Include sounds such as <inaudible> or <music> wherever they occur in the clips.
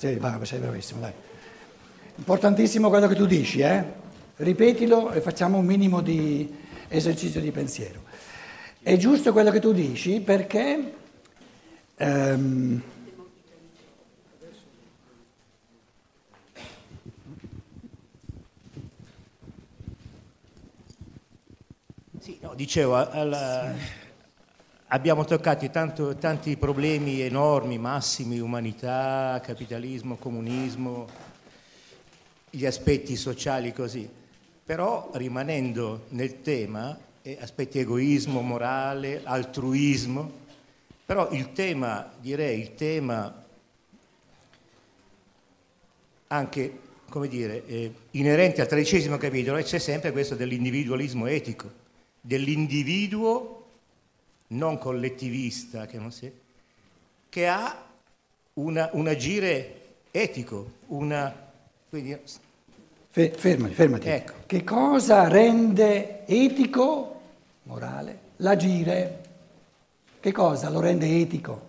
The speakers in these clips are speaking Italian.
Sei, va, sei bravissimo, dai. Importantissimo quello che tu dici, eh? Ripetilo e facciamo un minimo di esercizio di pensiero. È giusto quello che tu dici perché... Um, Sì, no, dicevo, alla, abbiamo toccato tanto, tanti problemi enormi, massimi, umanità, capitalismo, comunismo, gli aspetti sociali così, però rimanendo nel tema, eh, aspetti egoismo, morale, altruismo, però il tema, direi, il tema anche, come dire, eh, inerente al tredicesimo capitolo, c'è sempre questo dell'individualismo etico dell'individuo non collettivista, che, non si, che ha una, un agire etico, una... Quindi, fermati, fermati. Ecco. Che cosa rende etico, morale, l'agire? Che cosa lo rende etico?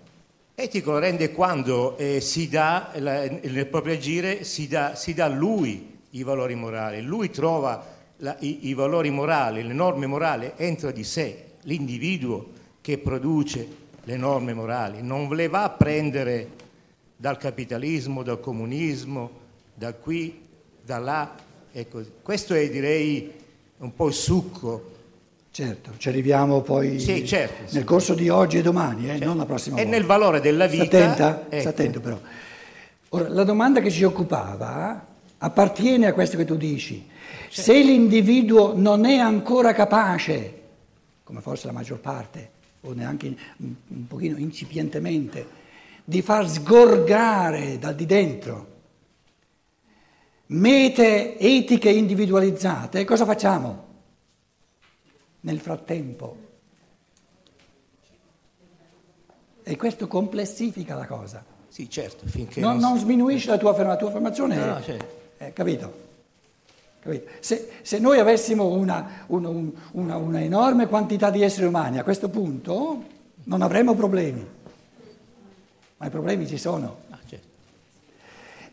Etico lo rende quando eh, si dà, la, nel proprio agire, si dà, si dà lui i valori morali, lui trova la, i, i, valori morali, le norme morali entra di sé, l'individuo che produce le norme morali, non le va a prendere dal capitalismo, dal comunismo, da qui, da là e così. Questo è direi un po' il succo. Certo, ci arriviamo poi sì, certo, nel sì. corso di oggi e domani, eh, certo. non la prossima e volta. E nel valore della vita. Sta attenta, ecco. sta attento però. Ora, la domanda che ci occupava appartiene a questo che tu dici. Se l'individuo non è ancora capace, come forse la maggior parte, o neanche un, pochino incipientemente, di far sgorgare dal di dentro mete etiche individualizzate, cosa facciamo? Nel frattempo. E questo complessifica la cosa. Sì, certo, finché... Non, non sminuisce la tua, la tua affermazione, no, certo. eh, capito? Se, se, noi avessimo una, una, una, una, enorme quantità di esseri umani a questo punto non avremmo problemi, ma i problemi ci sono. Ah, certo.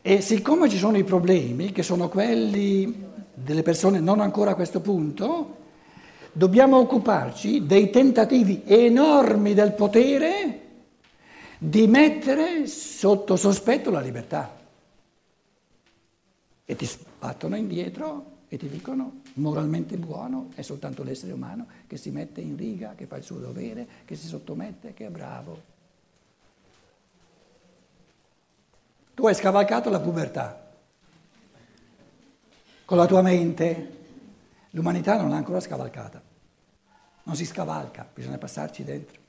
E siccome ci sono i problemi, che sono quelli delle persone non ancora a questo punto, dobbiamo occuparci dei tentativi enormi del potere di mettere sotto sospetto la libertà e ti sbattono indietro e ti dicono moralmente buono è soltanto l'essere umano che si mette in riga, che fa il suo dovere, che si sottomette, che è bravo. Tu hai scavalcato la pubertà con la tua mente, l'umanità non l'ha ancora scavalcata, non si scavalca, bisogna passarci dentro.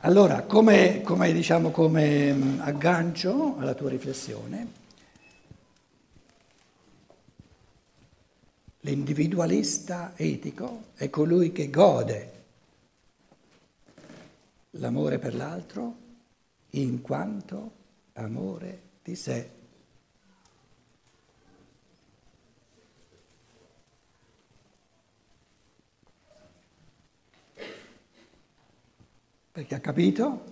Allora, come, come, diciamo, come mm, aggancio alla tua riflessione, l'individualista etico è colui che gode l'amore per l'altro in quanto amore di sé. Perché ha capito,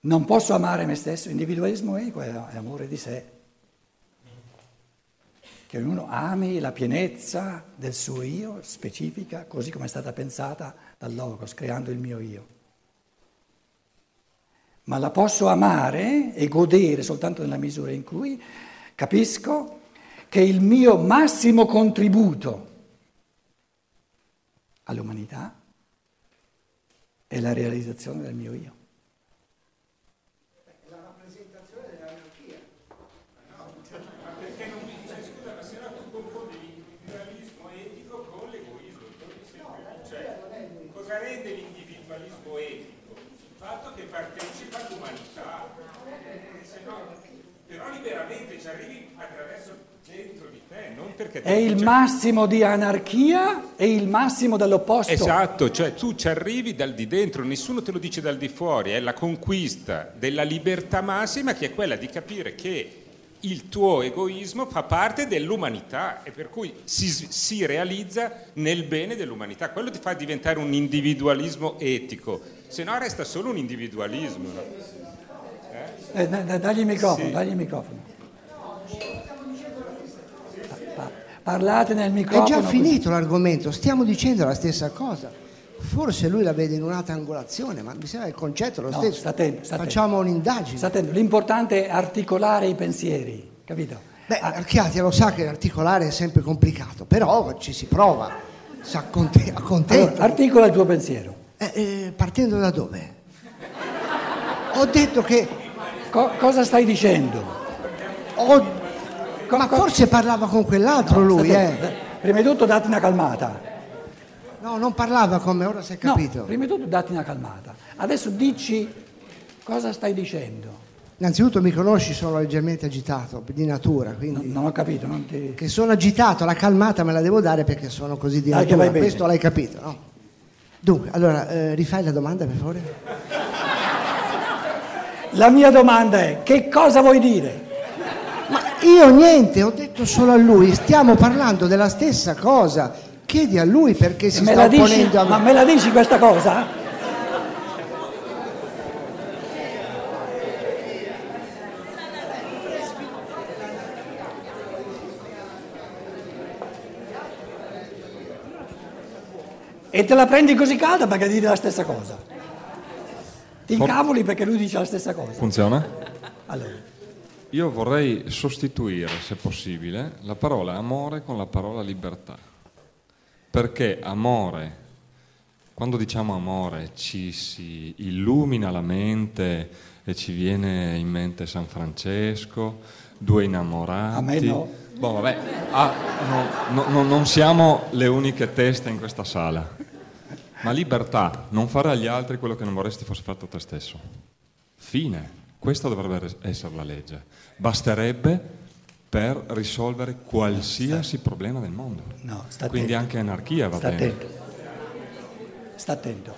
non posso amare me stesso, individualismo è, è amore di sé, che ognuno ami la pienezza del suo io specifica, così come è stata pensata dal Logos, creando il mio io. Ma la posso amare e godere soltanto nella misura in cui capisco che il mio massimo contributo all'umanità è la realizzazione del mio io. La rappresentazione dell'anarchia. No, ma perché non mi dice scusa, ma se no tu confondi l'individualismo etico con l'egoismo. Cioè, cosa rende l'individualismo etico? Il fatto che partecipa all'umanità. Eh, no, però liberamente ci arrivi attraverso dentro di te, non perché... È il massimo di anarchia e il massimo dell'opposto. Esatto, cioè tu ci arrivi dal di dentro, nessuno te lo dice dal di fuori, è la conquista della libertà massima che è quella di capire che il tuo egoismo fa parte dell'umanità e per cui si, si realizza nel bene dell'umanità. Quello ti fa diventare un individualismo etico, se no resta solo un individualismo. no? Eh, da- dagli il microfono, Sì. dagli il microfono. Parlate nel È microfono. già così. finito l'argomento, stiamo dicendo la stessa cosa. Forse lui la vede in un'altra angolazione, ma mi sembra il concetto è lo No, stesso. sta attento, sta attento. Facciamo un'indagine. Sta attento, l'importante è articolare i pensieri, capito? Beh, Ah, Archiati lo sa che articolare è sempre complicato, però ci si prova, si acconte- accontenta. allora, articola il tuo pensiero. Eh, eh, partendo da dove? Ho detto che... Co- cosa stai dicendo? ho- Co- ma co- forse parlava con quell'altro No, lui, sta eh. Prima di tutto datti una calmata. No, non parlava come ora si è No, capito. prima di tutto datti una calmata. Adesso dici cosa stai dicendo. Innanzitutto mi conosci, sono leggermente agitato, di natura, quindi... non ho capito, non ti... Che sono agitato, la calmata me la devo dare perché sono così di Dai, natura, questo l'hai capito, no? Dunque, allora, eh, rifai la domanda per favore? La mia domanda è, che cosa vuoi dire? Io niente, ho detto solo a lui, stiamo parlando della stessa cosa. Chiedi a lui perché si me sta dici, opponendo a ma me. me la dici questa cosa? E te la prendi così calda perché dici la stessa cosa. Ti incavoli perché lui dice la stessa cosa. Funziona? Allora, Io vorrei sostituire, se possibile, la parola amore con la parola libertà. Perché amore, quando diciamo amore, ci si illumina la mente e ci viene in mente San Francesco, due innamorati. A me no. Boh, vabbè, ah, no, no, no, non siamo le uniche teste in questa sala. Ma libertà, non fare agli altri quello che non vorresti fosse fatto a te stesso. Fine. Questa dovrebbe essere la legge. Basterebbe per risolvere qualsiasi problema del mondo. no, sta Quindi anche anarchia va Sta bene. attento. Sta attento.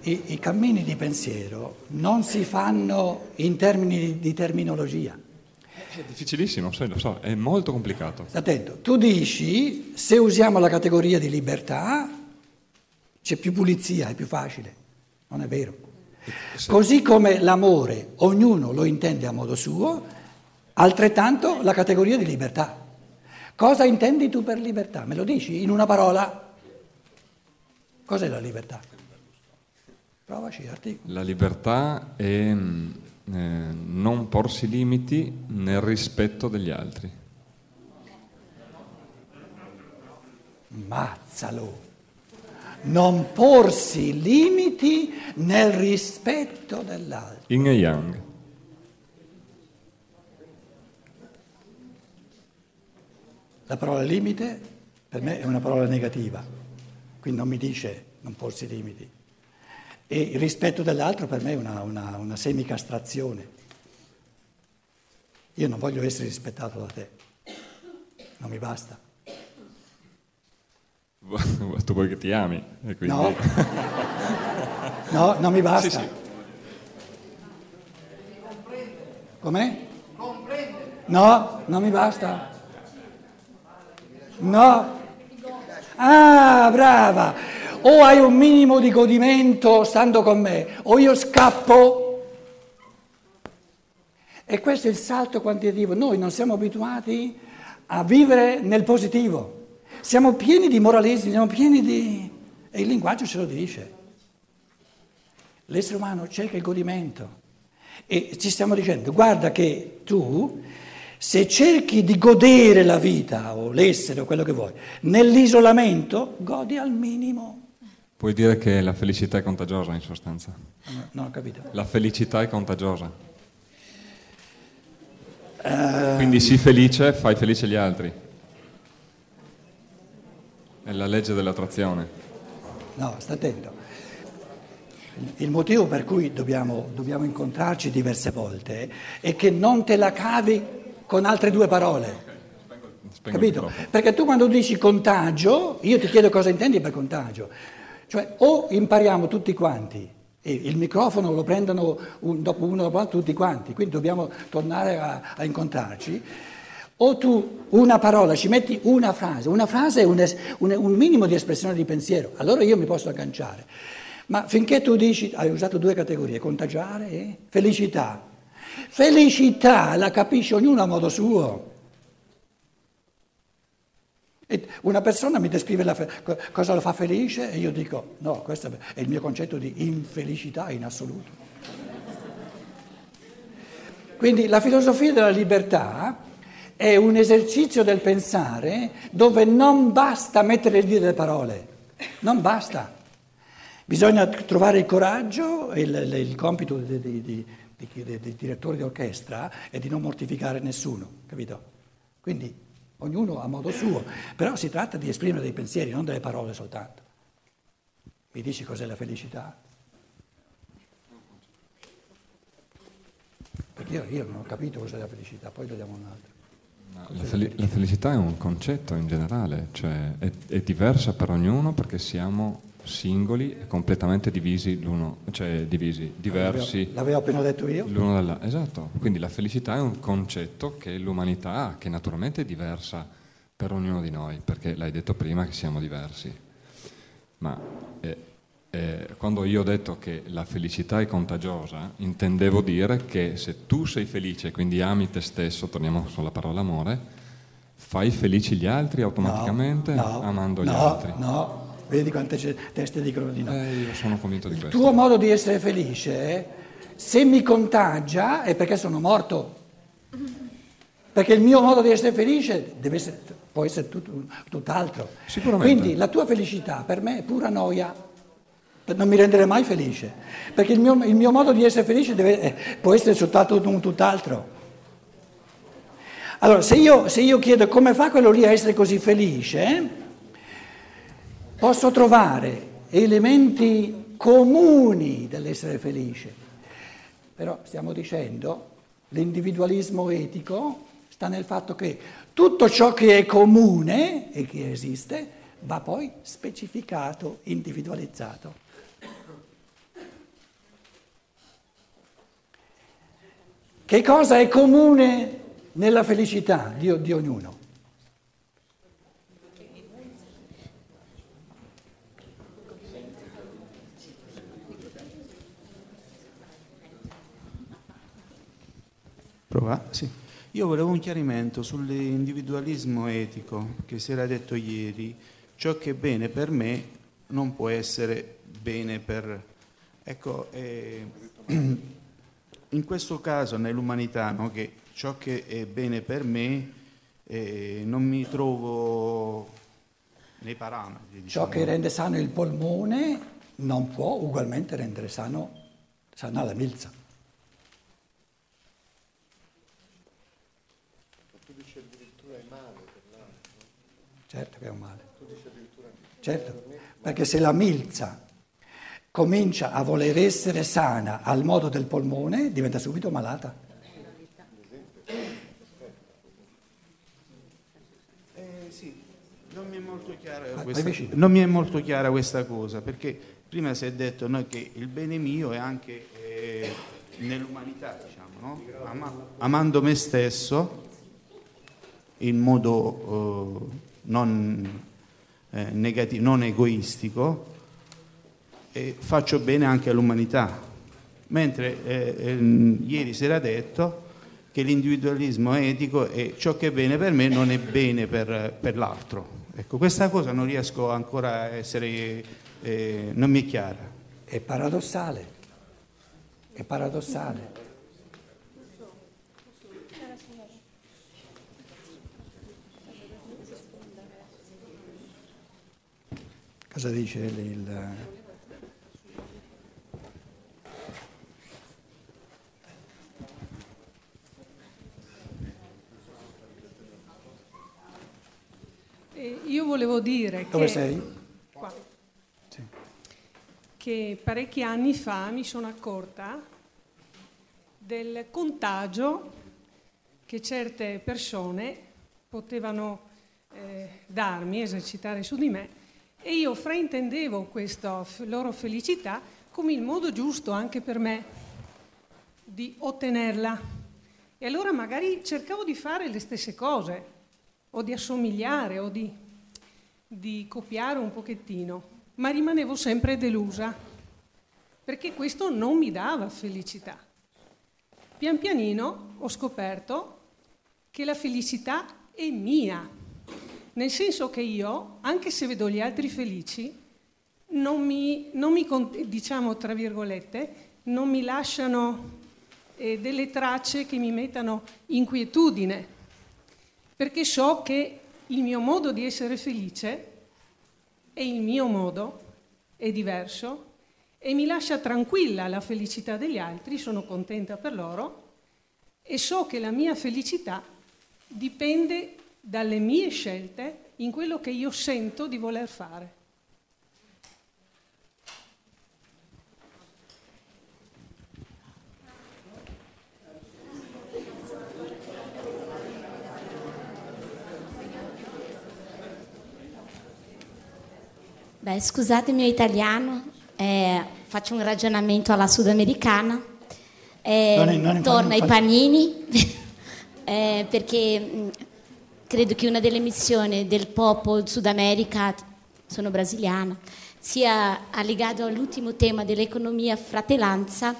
I, I cammini di pensiero non si fanno in termini di, terminologia. È difficilissimo, lo so, è molto complicato. Sta attento. Tu dici, se usiamo la categoria di libertà, c'è più pulizia, è più facile. Non è vero. Così come l'amore, ognuno lo intende a modo suo, altrettanto la categoria di libertà. Cosa intendi tu per libertà? Me lo dici in una parola? Cos'è la libertà? Provaci, articolo. La libertà è mm, eh, non porsi limiti nel rispetto degli altri. Mazzalo. Non porsi limiti nel rispetto dell'altro. Yin e Yang. La parola limite per me è una parola negativa, quindi non mi dice non porsi limiti. E il rispetto dell'altro per me è una, una, una semicastrazione. Io non voglio essere rispettato da te, non mi basta. <laughs> tu vuoi che ti ami. E quindi... No, no, non mi basta. Sì, sì. Com'è? No, non mi basta. No. Ah, brava. O hai un minimo di godimento stando con me, o io scappo. E questo è il salto quantitativo. Noi non siamo abituati a vivere nel positivo. Siamo pieni di moralismi, siamo pieni di... E il linguaggio ce lo dice. L'essere umano cerca il godimento. E ci stiamo dicendo, guarda che tu, se cerchi di godere la vita o l'essere o quello che vuoi, nell'isolamento, godi al minimo. Puoi dire che la felicità è contagiosa in sostanza. No, non ho capito. La felicità è contagiosa. Eh. Quindi sii felice, fai felice gli altri. È la legge dell'attrazione. No, sta attento. Il motivo per cui dobbiamo, dobbiamo incontrarci diverse volte è che non te la cavi con altre due parole. Spengo Capito? Perché tu quando dici contagio, io ti chiedo cosa intendi per contagio. Cioè o impariamo tutti quanti E il microfono lo prendono un, dopo uno dopo l'altro tutti quanti, quindi dobbiamo tornare a, a incontrarci. O tu una parola, ci metti una frase, una frase è un, un, un minimo di espressione di pensiero, allora io mi posso agganciare. Ma finché tu dici, hai usato due categorie, contagiare e felicità. Felicità la capisce ognuno a modo suo. E una persona mi descrive la, cosa lo fa felice e io dico no, questo è il mio concetto di infelicità in assoluto. Quindi la filosofia della libertà è un esercizio del pensare dove non basta mettere lì delle parole, non basta. Bisogna trovare il coraggio, il, il compito dei, dei, dei, dei direttori di orchestra è di non mortificare nessuno, capito? Quindi ognuno a modo suo, però si tratta di esprimere dei pensieri, non delle parole soltanto. Mi dici cos'è la felicità? Perché io, io non ho capito cos'è la felicità, poi vediamo un altro. La, fel- la, felicità è un concetto in generale, cioè è, è diversa per ognuno perché siamo singoli e completamente divisi l'uno, cioè divisi, diversi. L'avevo, appena detto io. L'uno dall'altro. Esatto, quindi la felicità è un concetto che l'umanità ha, che naturalmente è diversa per ognuno di noi, perché l'hai detto prima che siamo diversi. Ma eh, eh, quando io ho detto che la felicità è contagiosa, intendevo dire che se tu sei felice, quindi ami te stesso, torniamo sulla parola amore, fai felici gli altri automaticamente no, no, amando no, gli altri. No, Vedi quante teste dicono di no. Eh, io sono convinto di questo. Il tuo modo di essere felice, se mi contagia, è perché sono morto. Perché il mio modo di essere felice essere, può essere tut, tutt'altro. Sicuramente. Quindi la tua felicità per me è pura noia. Non mi rendere mai felice. Perché il mio, il mio modo di essere felice deve, eh, può essere soltanto un tutt'altro. Allora, se io, se io chiedo come fa quello lì a essere così felice, posso trovare elementi comuni dell'essere felice, però stiamo dicendo l'individualismo etico sta nel fatto che tutto ciò che è comune e che esiste va poi specificato, individualizzato. Che cosa è comune nella felicità di, di ognuno? Prova? Sì. Io volevo un chiarimento sull'individualismo etico che si era detto ieri. Ciò che è bene per me non può essere bene per... Ecco, eh, <clears throat> in questo caso nell'umanità, no, che ciò che è bene per me eh, non mi trovo nei parametri. Diciamo. Ciò che rende sano il polmone non può ugualmente rendere sano, sana la milza. Certo che è un male. Certo, perché se la milza comincia a voler essere sana al modo del polmone, diventa subito malata. Eh, sì, non mi è molto chiara questa, non mi è molto chiara questa cosa, perché prima si è detto no, che il bene mio è anche eh, nell'umanità, diciamo, no? Ama, amando me stesso in modo... Eh, non, eh, negativo, non egoistico e faccio bene anche all'umanità. Mentre eh, eh, ieri si era detto che l'individualismo etico è ciò che è bene per me non è bene per, per l'altro. Ecco, questa cosa non riesco ancora a essere, eh, non mi è chiara. È paradossale, è paradossale. Cosa dice il... eh, io volevo dire Dove che... sei? Qua. Sì. Che parecchi anni fa mi sono accorta del contagio che certe persone potevano eh, darmi, esercitare su di me, e io fraintendevo questa loro felicità come il modo giusto anche per me di ottenerla. E allora magari cercavo di fare le stesse cose, o di assomigliare, o di, di copiare un pochettino, ma rimanevo sempre delusa, perché questo non mi dava felicità. Pian pianino ho scoperto che la felicità è mia, nel senso che io, anche se vedo gli altri felici, non mi, non mi diciamo tra virgolette, non mi lasciano eh, delle tracce che mi mettano inquietudine, perché so che il mio modo di essere felice è il mio modo, è diverso e mi lascia tranquilla la felicità degli altri, sono contenta per loro e so che la mia felicità dipende dalle mie scelte in quello che io sento di voler fare. Beh, scusate il mio italiano, eh, faccio un ragionamento alla sudamericana, eh, non è, non è, torna ai panini, <laughs> eh, perché mh, credo che una delle missioni del popolo Sud America, sono brasiliana, sia legato all'ultimo tema dell'economia fratellanza.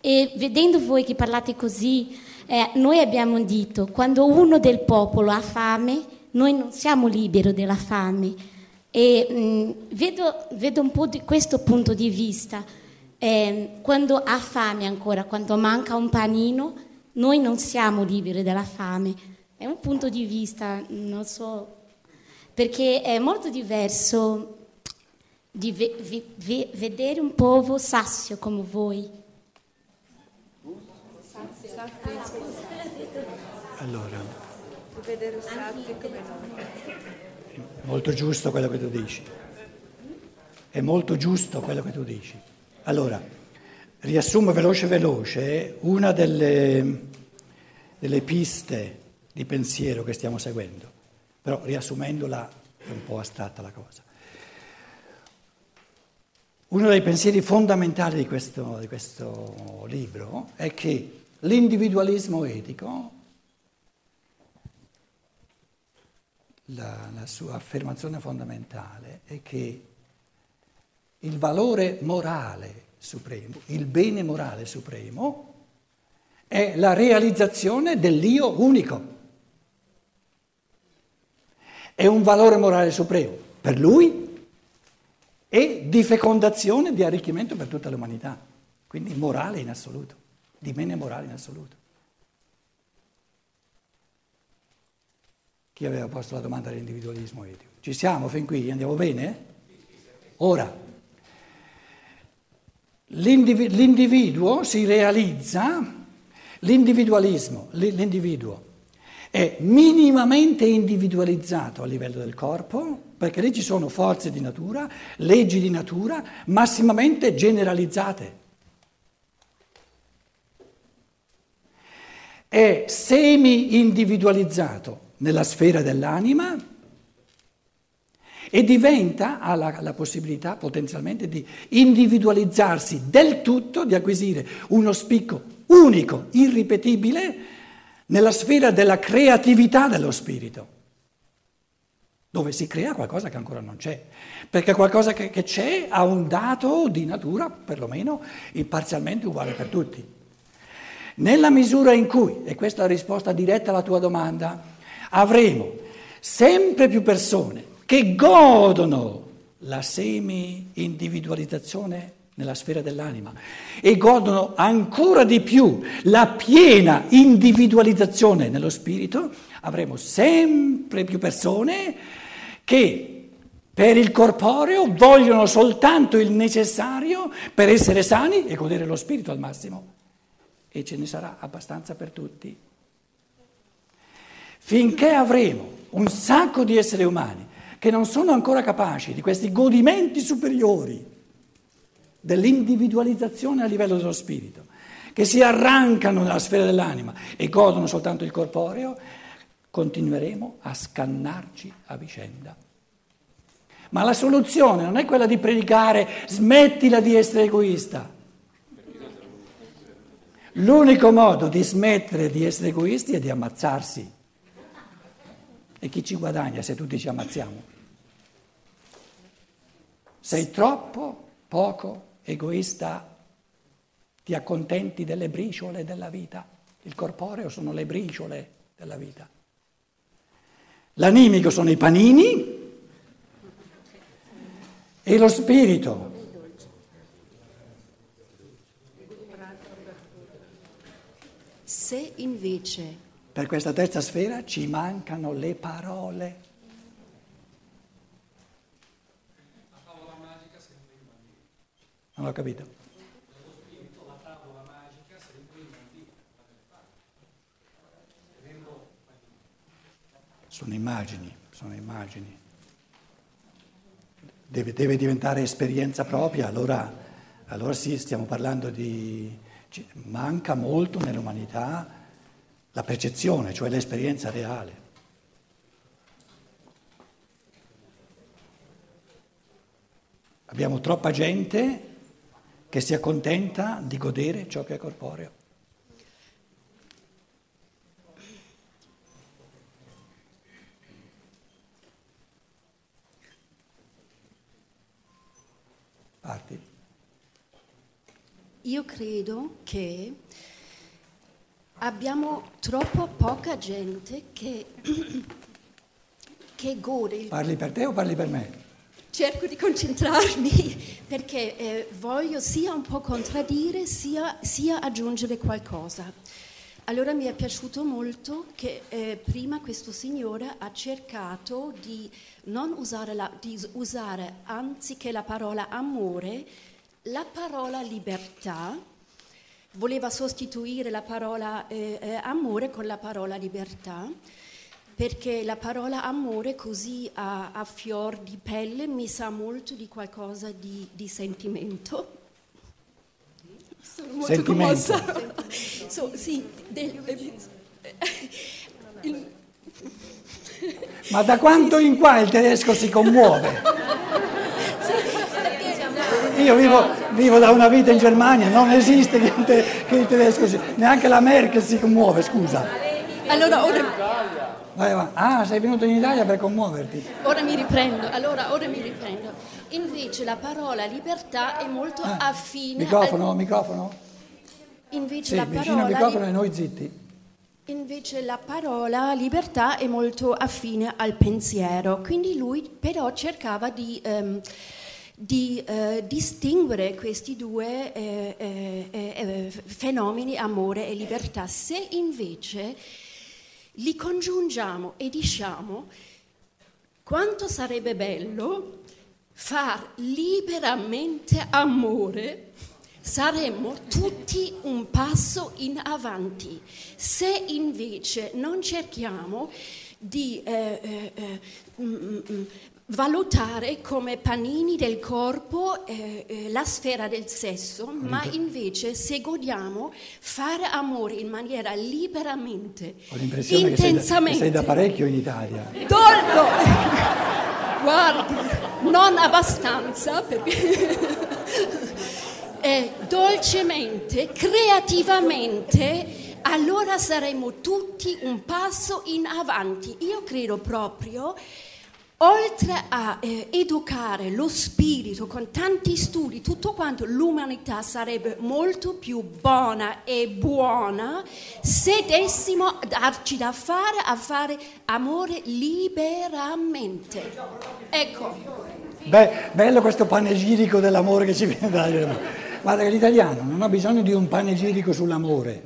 E vedendo voi che parlate così, eh, noi abbiamo detto quando uno del popolo ha fame, noi non siamo liberi della fame e mh, vedo, vedo, un po' di questo punto di vista. Eh, quando ha fame ancora, quando manca un panino, noi non siamo liberi dalla fame è un punto di vista, non so, perché è molto diverso di ve- ve- vedere un popolo sazio come voi. Allora, vedere sazio come noi. Molto giusto quello che tu dici. È molto giusto quello che tu dici. Allora, riassumo veloce veloce una delle, delle piste di pensiero che stiamo seguendo, però riassumendola è un po' astratta la cosa. Uno dei pensieri fondamentali di questo, di questo libro è che l'individualismo etico, la, la sua affermazione fondamentale è che il valore morale supremo, il bene morale supremo, è la realizzazione dell'io unico è un valore morale supremo per lui e di fecondazione, di arricchimento per tutta l'umanità. Quindi morale in assoluto, di bene morale in assoluto. Chi aveva posto la domanda dell'individualismo etico? Ci siamo fin qui? Andiamo bene? Ora, l'individuo si realizza, l'individualismo, l'individuo è minimamente individualizzato a livello del corpo, perché lì ci sono forze di natura, leggi di natura massimamente generalizzate. È semi-individualizzato nella sfera dell'anima e diventa, ha la, la, possibilità potenzialmente di individualizzarsi del tutto, di acquisire uno spicco unico, irripetibile, nella sfera della creatività dello spirito, dove si crea qualcosa che ancora non c'è, perché qualcosa che, che c'è ha un dato di natura perlomeno imparzialmente uguale per tutti. Nella misura in cui, e questa è la risposta diretta alla tua domanda, avremo sempre più persone che godono la semi-individualizzazione nella sfera dell'anima e godono ancora di più la piena individualizzazione nello spirito, avremo sempre più persone che per il corporeo vogliono soltanto il necessario per essere sani e godere lo spirito al massimo. E ce ne sarà abbastanza per tutti. Finché avremo un sacco di esseri umani che non sono ancora capaci di questi godimenti superiori, dell'individualizzazione a livello dello spirito, che si arrancano nella sfera dell'anima e godono soltanto il corporeo, continueremo a scannarci a vicenda. Ma la soluzione non è quella di predicare smettila di essere egoista. L'unico modo di smettere di essere egoisti è di ammazzarsi. E chi ci guadagna se tutti ci ammazziamo? Sei troppo poco egoista, ti accontenti delle briciole della vita. Il corporeo sono le briciole della vita. L'animico sono i panini e lo spirito. Se invece... Per questa terza sfera ci mancano le parole. Non ho capito. Sono immagini, sono immagini. Deve, deve diventare esperienza propria, allora, allora sì, stiamo parlando di... Manca molto nell'umanità la percezione, cioè l'esperienza reale. Abbiamo troppa gente che si accontenta di godere ciò che è corporeo. Parti. Io credo che abbiamo troppo poca gente che, che gode. Il... Parli per te o parli per me? Cerco di concentrarmi perché eh, voglio sia un po' contraddire sia, sia, aggiungere qualcosa. Allora mi è piaciuto molto che eh, prima questo signore ha cercato di non usare, la, di usare anziché la parola amore, la parola libertà, voleva sostituire la parola eh, eh, amore con la parola libertà, perché la parola amore così a, a, fior di pelle mi sa molto di qualcosa di, di sentimento. Sono molto sentimento. commossa. so, sì, del, il, ma da quanto in qua il tedesco si commuove? Io vivo, vivo da una vita in Germania, non esiste che, te, che il tedesco si... neanche la Merkel si commuove, scusa. Allora ora... Vai, vai. Ah, sei venuto in Italia per commuoverti. Ora mi riprendo, allora ora mi riprendo. Invece la parola libertà è molto ah, affine... Microfono, al... microfono? Invece sì, la parola... al microfono e noi zitti. Invece la parola libertà è molto affine al pensiero, quindi lui però cercava di, um, di uh, distinguere questi due eh, eh, eh, fenomeni, amore e libertà. Se invece li congiungiamo e diciamo quanto sarebbe bello far liberamente amore saremmo tutti un passo in avanti. Se invece non cerchiamo di eh, eh, eh mm, mm, mm, valutare come panini del corpo eh, eh, la sfera del sesso, ma invece se godiamo fare amore in maniera liberamente, intensamente. Che sei, da, che sei da parecchio in Italia. Doldo! <laughs> Guardi, non abbastanza perché <laughs> eh, dolcemente, creativamente, allora saremo tutti un passo in avanti. Io credo proprio, oltre a eh, educare lo spirito con tanti studi, tutto quanto, l'umanità sarebbe molto più buona e buona se dessimo darci da fare a fare amore liberamente. Ecco. Beh, bello questo panegirico dell'amore che ci viene dalla Guarda che l'italiano non ha bisogno di un panegirico sull'amore,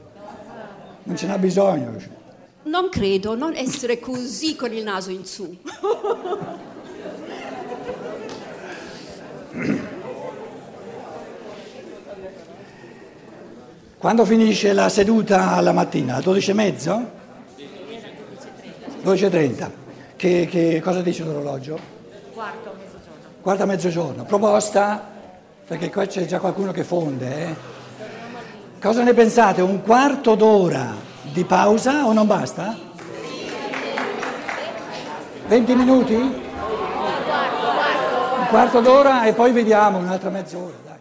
non ce n'ha bisogno. Non credo, non essere così con il naso in su. Quando finisce la seduta alla mattina? Alle 12.30? 12.30. Che, che cosa dice l'orologio? Quarto a mezzogiorno. Quarto a mezzogiorno. Proposta? perché qua c'è già qualcuno che fonde. Eh? Cosa ne pensate? Un quarto d'ora di pausa o non basta? 20 minuti? quarto d'ora e poi vediamo un'altra mezz'ora.